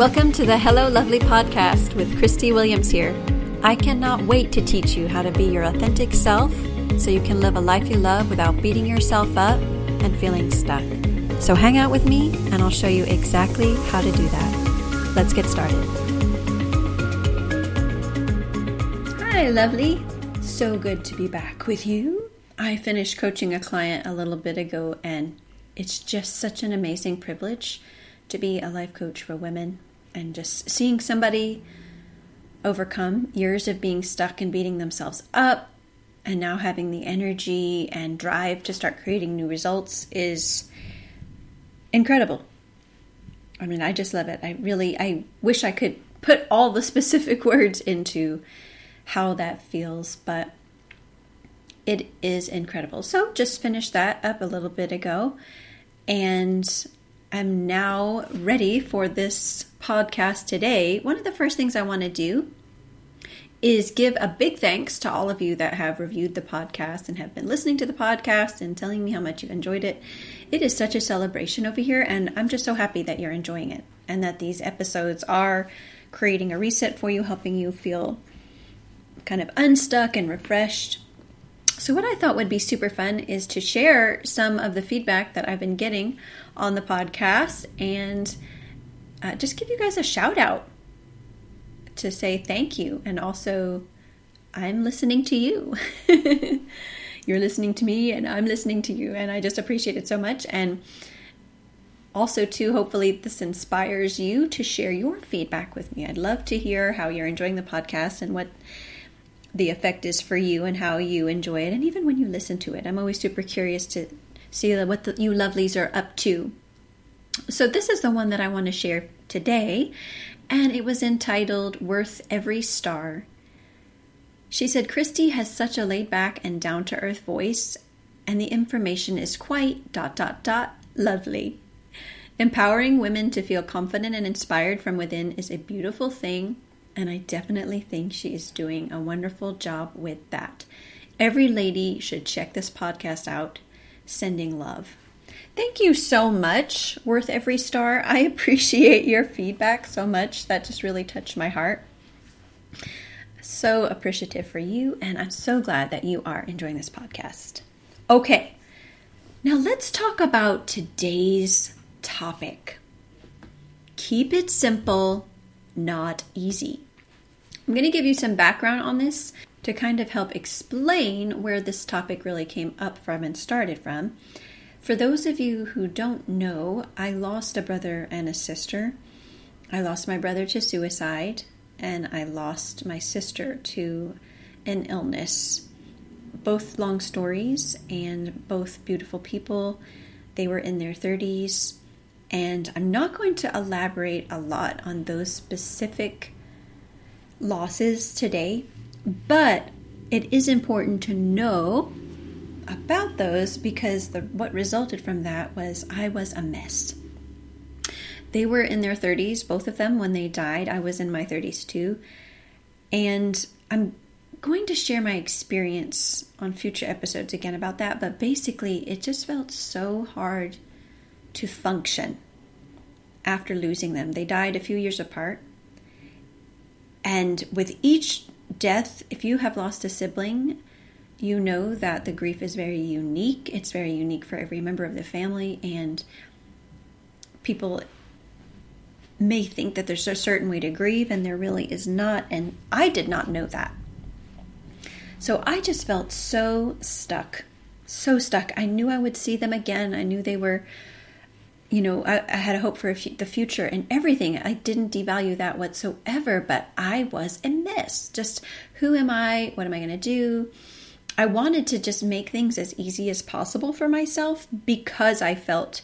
Welcome to the Hello Lovely podcast with Christie Williams here. I cannot wait to teach you how to be your authentic self so you can live a life you love without beating yourself up and feeling stuck. So hang out with me and I'll show you exactly how to do that. Let's get started. Hi, lovely. So good to be back with you. I finished coaching a client a little bit ago and it's just such an amazing privilege to be a life coach for women and just seeing somebody overcome years of being stuck and beating themselves up and now having the energy and drive to start creating new results is incredible. I mean, I just love it. I really I wish I could put all the specific words into how that feels, but it is incredible. So, just finished that up a little bit ago and I'm now ready for this podcast today, one of the first things I want to do is give a big thanks to all of you that have reviewed the podcast and have been listening to the podcast and telling me how much you enjoyed it. It is such a celebration over here, and I'm just so happy that you're enjoying it and that these episodes are creating a reset for you, helping you feel kind of unstuck and refreshed. So, what I thought would be super fun is to share some of the feedback that I've been getting on the podcast and uh, just give you guys a shout out to say thank you. And also, I'm listening to you. You're listening to me, and I'm listening to you. And I just appreciate it so much. And also, too, hopefully, this inspires you to share your feedback with me. I'd love to hear how you're enjoying the podcast and what the effect is for you and how you enjoy it. And even when you listen to it, I'm always super curious to see what the, you lovelies are up to. So, this is the one that I want to share today, and it was entitled Worth Every Star. She said, Christie has such a laid back and down to earth voice, and the information is quite dot dot dot lovely. Empowering women to feel confident and inspired from within is a beautiful thing, and I definitely think she is doing a wonderful job with that. Every lady should check this podcast out sending love. Thank you so much, Worth Every Star. I appreciate your feedback so much. That just really touched my heart. So appreciative for you, and I'm so glad that you are enjoying this podcast. Okay, now let's talk about today's topic. Keep it simple, not easy. I'm going to give you some background on this to kind of help explain where this topic really came up from and started from. For those of you who don't know, I lost a brother and a sister. I lost my brother to suicide, and I lost my sister to an illness. Both long stories and both beautiful people. They were in their 30s, and I'm not going to elaborate a lot on those specific losses today but it is important to know about those because the, what resulted from that was I was a mess. They were in their 30s, both of them, when they died. I was in my 30s too. And I'm going to share my experience on future episodes again about that, but basically, it just felt so hard to function after losing them. They died a few years apart. And with each death, if you have lost a sibling, you know that the grief is very unique. It's very unique for every member of the family, and people may think that there's a certain way to grieve, and there really is not. And I did not know that. So I just felt so stuck, so stuck. I knew I would see them again. I knew they were you know, I, I had a hope for the future and everything. I didn't devalue that whatsoever, but I was a mess. Just who am I? What am I going to do? I wanted to just make things as easy as possible for myself because I felt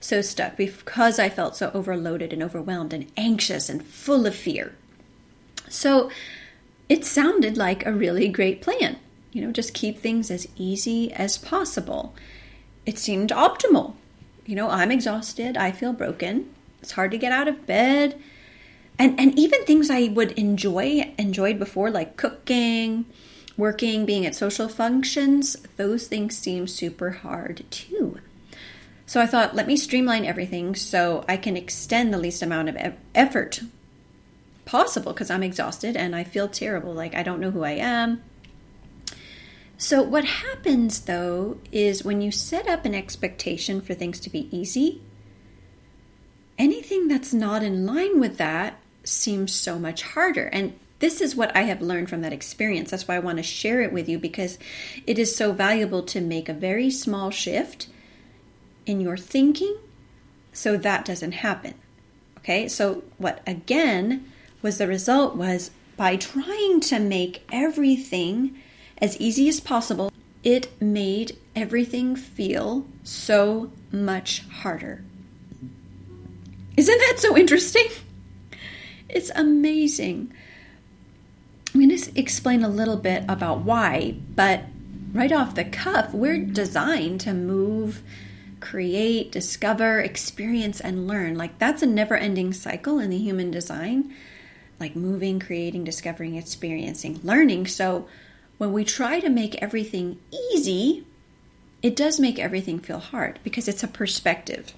so stuck, because I felt so overloaded and overwhelmed and anxious and full of fear. So it sounded like a really great plan. You know, just keep things as easy as possible. It seemed optimal you know, I'm exhausted. I feel broken. It's hard to get out of bed. And and even things I would enjoy enjoyed before like cooking, working, being at social functions, those things seem super hard too. So I thought, let me streamline everything so I can extend the least amount of e- effort possible because I'm exhausted and I feel terrible. Like I don't know who I am. So, what happens though is when you set up an expectation for things to be easy, anything that's not in line with that seems so much harder. And this is what I have learned from that experience. That's why I want to share it with you because it is so valuable to make a very small shift in your thinking so that doesn't happen. Okay, so what again was the result was by trying to make everything as easy as possible, it made everything feel so much harder. Isn't that so interesting? It's amazing. I'm going to explain a little bit about why, but right off the cuff, we're designed to move, create, discover, experience, and learn. Like that's a never ending cycle in the human design, like moving, creating, discovering, experiencing, learning. So when we try to make everything easy, it does make everything feel hard because it's a perspective.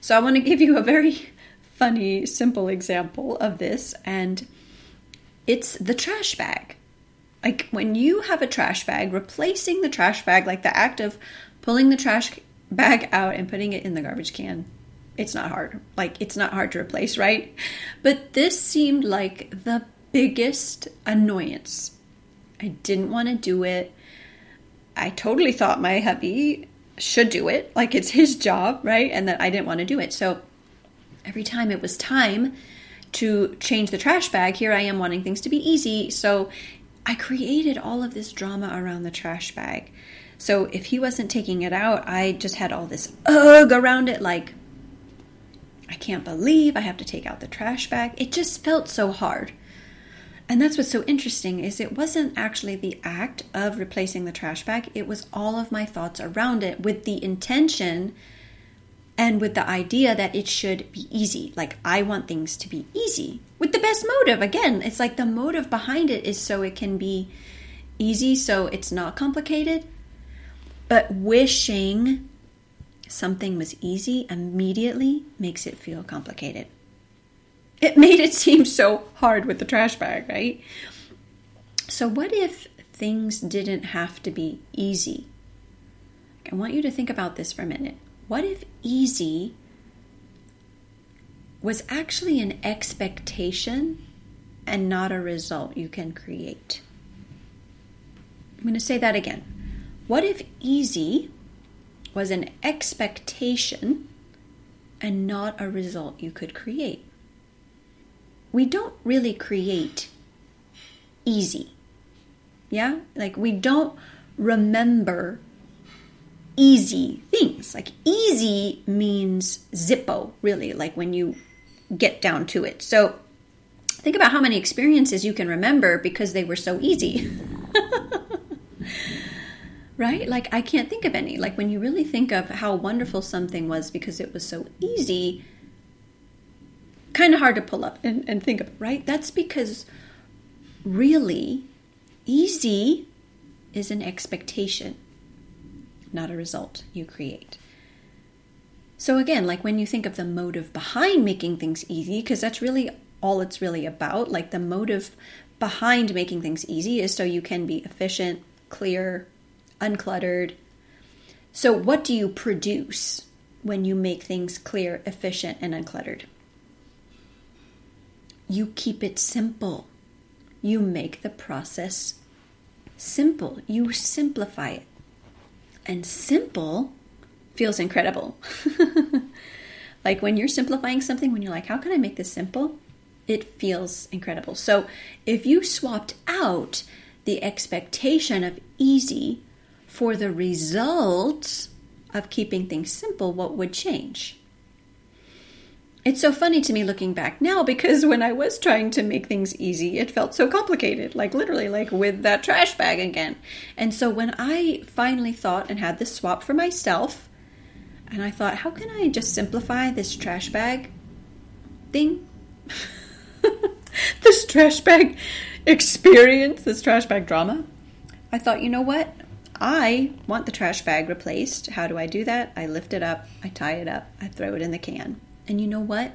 So I want to give you a very funny, simple example of this, and it's the trash bag. Like when you have a trash bag, replacing the trash bag, like the act of pulling the trash bag out and putting it in the garbage can, it's not hard. Like it's not hard to replace, right? But this seemed like the biggest annoyance I didn't want to do it. I totally thought my hubby should do it, like it's his job, right? And that I didn't want to do it. So every time it was time to change the trash bag, here I am wanting things to be easy. So I created all of this drama around the trash bag. So if he wasn't taking it out, I just had all this ugh around it, like, I can't believe I have to take out the trash bag. It just felt so hard. And that's what's so interesting is it wasn't actually the act of replacing the trash bag, it was all of my thoughts around it with the intention and with the idea that it should be easy. Like I want things to be easy with the best motive. Again, it's like the motive behind it is so it can be easy so it's not complicated. But wishing something was easy immediately makes it feel complicated. It made it seem so hard with the trash bag, right? So, what if things didn't have to be easy? I want you to think about this for a minute. What if easy was actually an expectation and not a result you can create? I'm going to say that again. What if easy was an expectation and not a result you could create? we don't really create easy. Yeah? Like we don't remember easy things. Like easy means zippo, really, like when you get down to it. So think about how many experiences you can remember because they were so easy. right? Like I can't think of any. Like when you really think of how wonderful something was because it was so easy, kind of hard to pull up and, and think of, right? That's because really easy is an expectation, not a result you create. So, again, like when you think of the motive behind making things easy, because that's really all it's really about, like the motive behind making things easy is so you can be efficient, clear, uncluttered. So, what do you produce when you make things clear, efficient, and uncluttered? you keep it simple. You make the process simple. You simplify it. And simple feels incredible. like when you're simplifying something, when you're like, how can I make this simple? It feels incredible. So if you swapped out the expectation of easy for the results of keeping things simple, what would change? It's so funny to me looking back now because when I was trying to make things easy, it felt so complicated, like literally, like with that trash bag again. And so when I finally thought and had this swap for myself, and I thought, how can I just simplify this trash bag thing? this trash bag experience, this trash bag drama. I thought, you know what? I want the trash bag replaced. How do I do that? I lift it up, I tie it up, I throw it in the can. And you know what?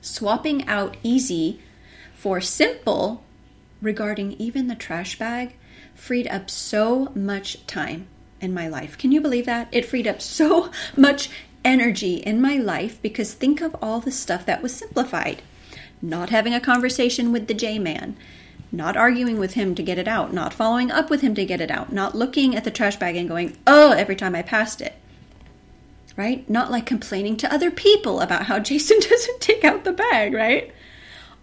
Swapping out easy for simple regarding even the trash bag freed up so much time in my life. Can you believe that? It freed up so much energy in my life because think of all the stuff that was simplified. Not having a conversation with the J man, not arguing with him to get it out, not following up with him to get it out, not looking at the trash bag and going, oh, every time I passed it. Right? Not like complaining to other people about how Jason doesn't take out the bag, right?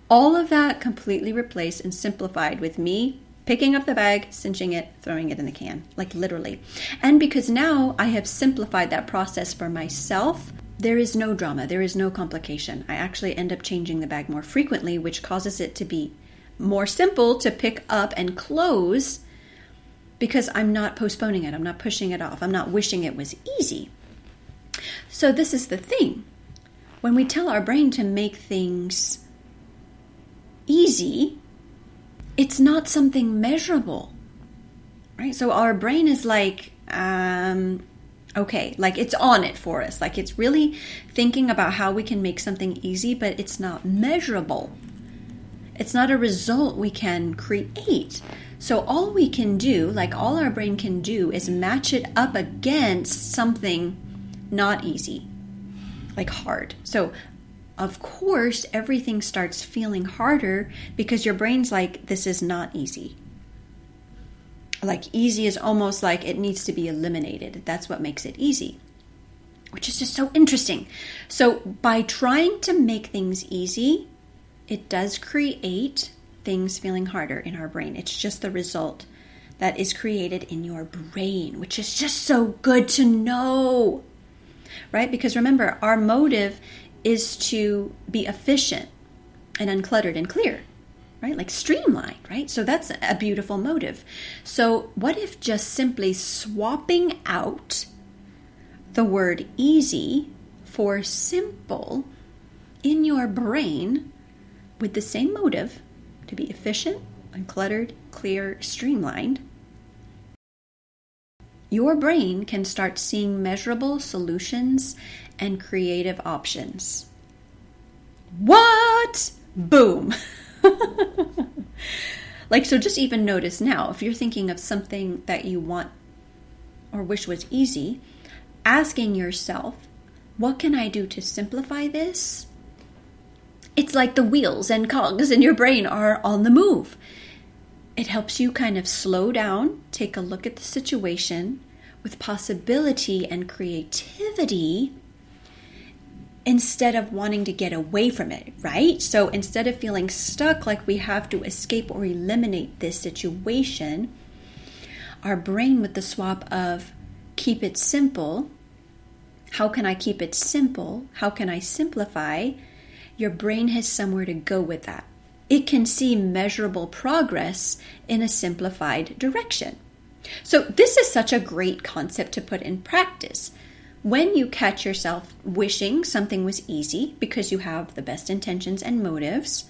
All of that completely replaced and simplified with me picking up the bag, cinching it, throwing it in the can, like literally. And because now I have simplified that process for myself, there is no drama, there is no complication. I actually end up changing the bag more frequently, which causes it to be more simple to pick up and close because I'm not postponing it, I'm not pushing it off, I'm not wishing it was easy. So, this is the thing. When we tell our brain to make things easy, it's not something measurable. Right? So our brain is like, um, okay, like it's on it for us. Like it's really thinking about how we can make something easy, but it's not measurable. It's not a result we can create. So all we can do, like all our brain can do, is match it up against something not easy, like hard. So of course, everything starts feeling harder because your brain's like, this is not easy. Like, easy is almost like it needs to be eliminated. That's what makes it easy, which is just so interesting. So, by trying to make things easy, it does create things feeling harder in our brain. It's just the result that is created in your brain, which is just so good to know. Right? Because remember, our motive is to be efficient and uncluttered and clear, right? Like streamlined, right? So that's a beautiful motive. So, what if just simply swapping out the word easy for simple in your brain with the same motive to be efficient, uncluttered, clear, streamlined? Your brain can start seeing measurable solutions and creative options. What? Boom. like, so just even notice now if you're thinking of something that you want or wish was easy, asking yourself, what can I do to simplify this? It's like the wheels and cogs in your brain are on the move. It helps you kind of slow down, take a look at the situation with possibility and creativity instead of wanting to get away from it, right? So instead of feeling stuck like we have to escape or eliminate this situation, our brain with the swap of keep it simple, how can I keep it simple? How can I simplify? Your brain has somewhere to go with that. It can see measurable progress in a simplified direction. So, this is such a great concept to put in practice when you catch yourself wishing something was easy because you have the best intentions and motives,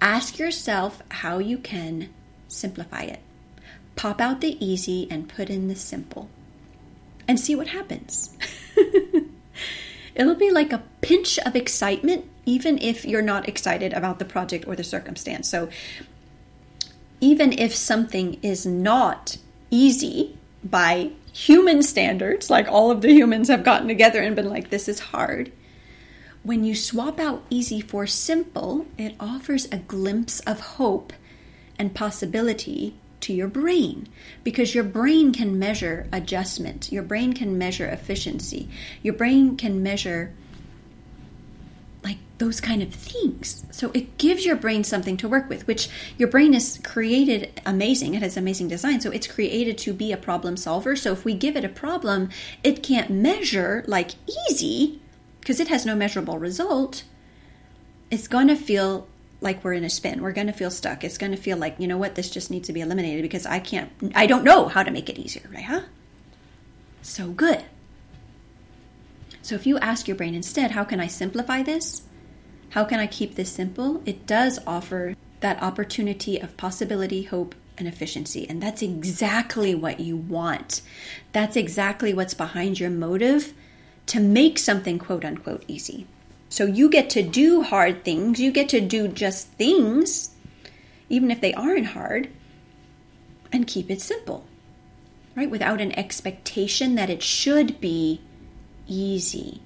ask yourself how you can simplify it. Pop out the easy and put in the simple and see what happens. It'll be like a pinch of excitement, even if you're not excited about the project or the circumstance. So, even if something is not easy by human standards, like all of the humans have gotten together and been like, this is hard. When you swap out easy for simple, it offers a glimpse of hope and possibility to your brain because your brain can measure adjustment, your brain can measure efficiency, your brain can measure those kind of things. So it gives your brain something to work with, which your brain is created amazing. It has amazing design. So it's created to be a problem solver. So if we give it a problem, it can't measure like easy because it has no measurable result. It's going to feel like we're in a spin. We're going to feel stuck. It's going to feel like, you know what, this just needs to be eliminated because I can't, I don't know how to make it easier, right? Huh? So good. So if you ask your brain instead, how can I simplify this? How can I keep this simple? It does offer that opportunity of possibility, hope, and efficiency. And that's exactly what you want. That's exactly what's behind your motive to make something quote unquote easy. So you get to do hard things, you get to do just things, even if they aren't hard, and keep it simple, right? Without an expectation that it should be easy.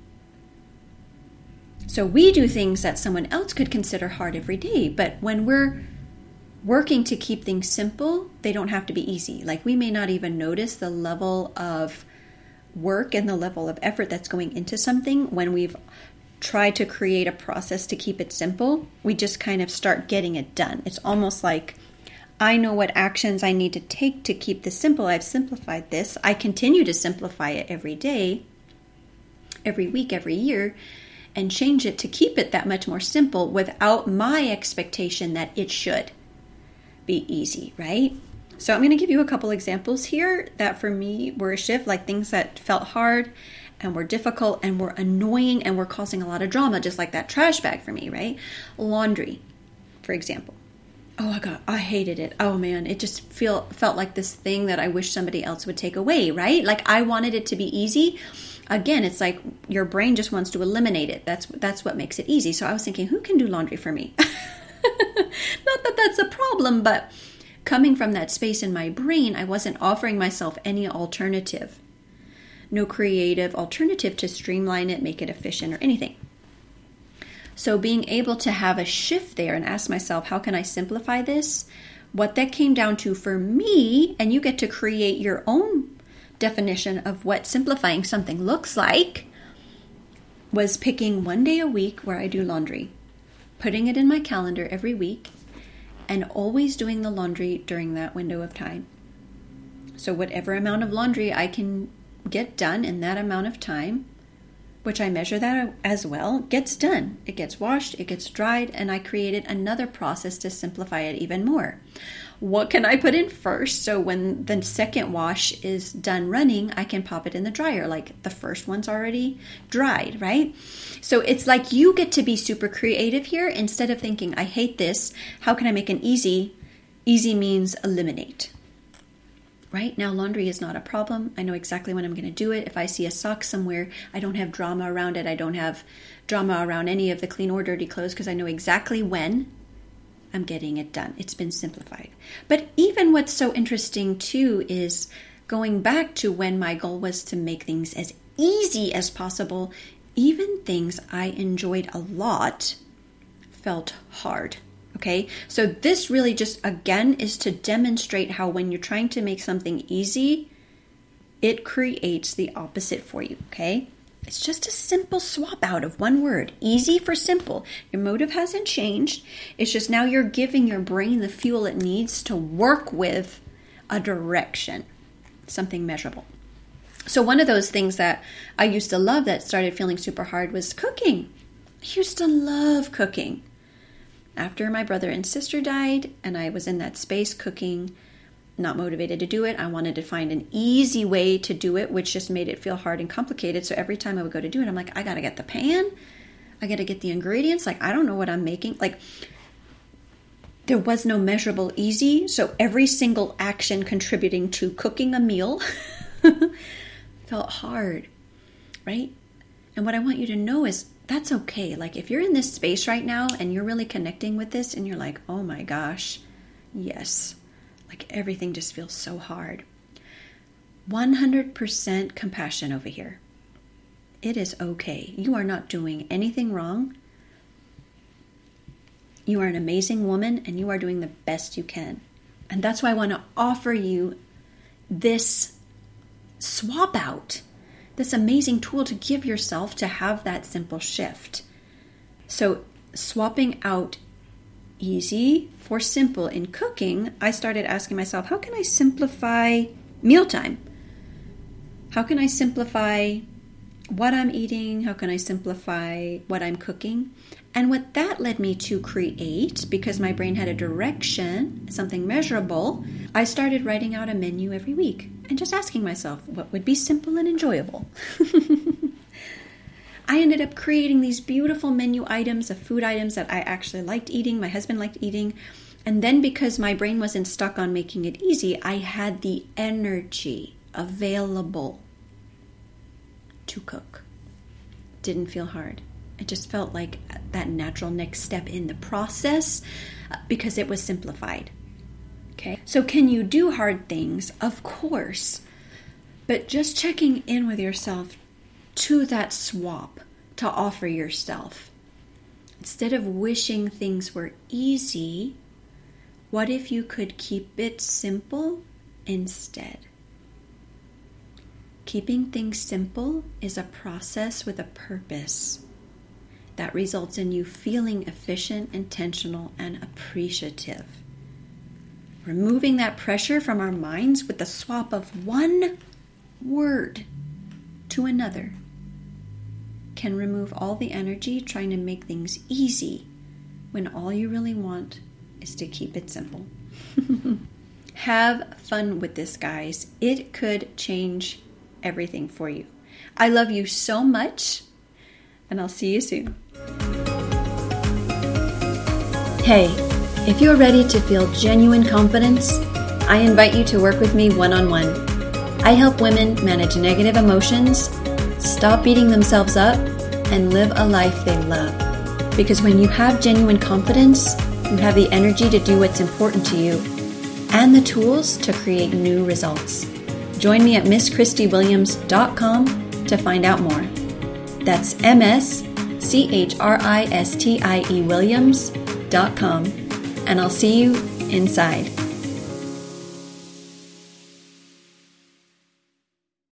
So we do things that someone else could consider hard every day, but when we're working to keep things simple, they don't have to be easy. Like we may not even notice the level of work and the level of effort that's going into something when we've tried to create a process to keep it simple. We just kind of start getting it done. It's almost like I know what actions I need to take to keep this simple. I've simplified this. I continue to simplify it every day, every week, every year, and change it to keep it that much more simple without my expectation that it should be easy, right? So I'm going to give you a couple examples here that for me were a shift, like things that felt hard and were difficult and were annoying and were causing a lot of drama, just like that trash bag for me, right? Laundry, for example. Oh my god, I hated it. Oh man, it just feel felt like this thing that I wish somebody else would take away, right? Like I wanted it to be easy. Again, it's like your brain just wants to eliminate it. That's that's what makes it easy. So I was thinking, who can do laundry for me? Not that that's a problem, but coming from that space in my brain, I wasn't offering myself any alternative. No creative alternative to streamline it, make it efficient, or anything. So, being able to have a shift there and ask myself, how can I simplify this? What that came down to for me, and you get to create your own definition of what simplifying something looks like, was picking one day a week where I do laundry putting it in my calendar every week, and always doing the laundry during that window of time. So, whatever amount of laundry I can get done in that amount of time, which I measure that as well, gets done. It gets washed, it gets dried, and I created another process to simplify it even more what can I put in first? So when the second wash is done running, I can pop it in the dryer. Like the first one's already dried, right? So it's like you get to be super creative here instead of thinking, I hate this. How can I make an easy? Easy means eliminate. Right now, laundry is not a problem. I know exactly when I'm going to do it. If I see a sock somewhere, I don't have drama around it. I don't have drama around any of the clean or dirty clothes because I know exactly when I'm getting it done. It's been simplified. But even what's so interesting too is going back to when my goal was to make things as easy as possible, even things I enjoyed a lot felt hard. Okay, so this really just again is to demonstrate how when you're trying to make something easy, it creates the opposite for you. Okay, it's just a simple swap out of one word, easy for simple. Your motive hasn't changed. It's just now you're giving your brain the fuel it needs to work with a direction, something measurable. So, one of those things that I used to love that started feeling super hard was cooking. I used to love cooking. After my brother and sister died, and I was in that space cooking, not motivated to do it. I wanted to find an easy way to do it, which just made it feel hard and complicated. So every time I would go to do it, I'm like, I got to get the pan. I got to get the ingredients. Like, I don't know what I'm making. Like, there was no measurable easy. So every single action contributing to cooking a meal felt hard, right? And what I want you to know is that's okay. Like, if you're in this space right now and you're really connecting with this and you're like, oh my gosh, yes like everything just feels so hard. 100% compassion over here. It is okay. You are not doing anything wrong. You are an amazing woman and you are doing the best you can. And that's why I want to offer you this swap out, this amazing tool to give yourself to have that simple shift. So, swapping out easy for simple in cooking, I started asking myself, how can I simplify mealtime? How can I simplify what I'm eating? How can I simplify what I'm cooking? And what that led me to create, because my brain had a direction, something measurable, I started writing out a menu every week and just asking myself what would be simple and enjoyable. I ended up creating these beautiful menu items of food items that I actually liked eating, my husband liked eating, And then because my brain wasn't stuck on making it easy, I had the energy available to cook. Didn't feel hard. It just felt like that natural next step in the process uh, because it was simplified. Okay. So, can you do hard things? Of course. But just checking in with yourself to that swap to offer yourself. Instead of wishing things were easy, what if you could keep it simple instead? Keeping things simple is a process with a purpose that results in you feeling efficient, intentional, and appreciative. Removing that pressure from our minds with the swap of one word to another can remove all the energy trying to make things easy when all you really want is to keep it simple. Have fun with this, guys. It could change everything for you. I love you so much, and I'll see you soon. Hey, if you're ready to feel genuine confidence, I invite you to work with me one on one. I help women manage negative emotions, stop beating themselves up, and live a life they love. Because when you have genuine confidence, you have the energy to do what's important to you and the tools to create new results. Join me at MsChristieWilliams.com to find out more. That's M S C H R I S T I E Williams.com, and I'll see you inside.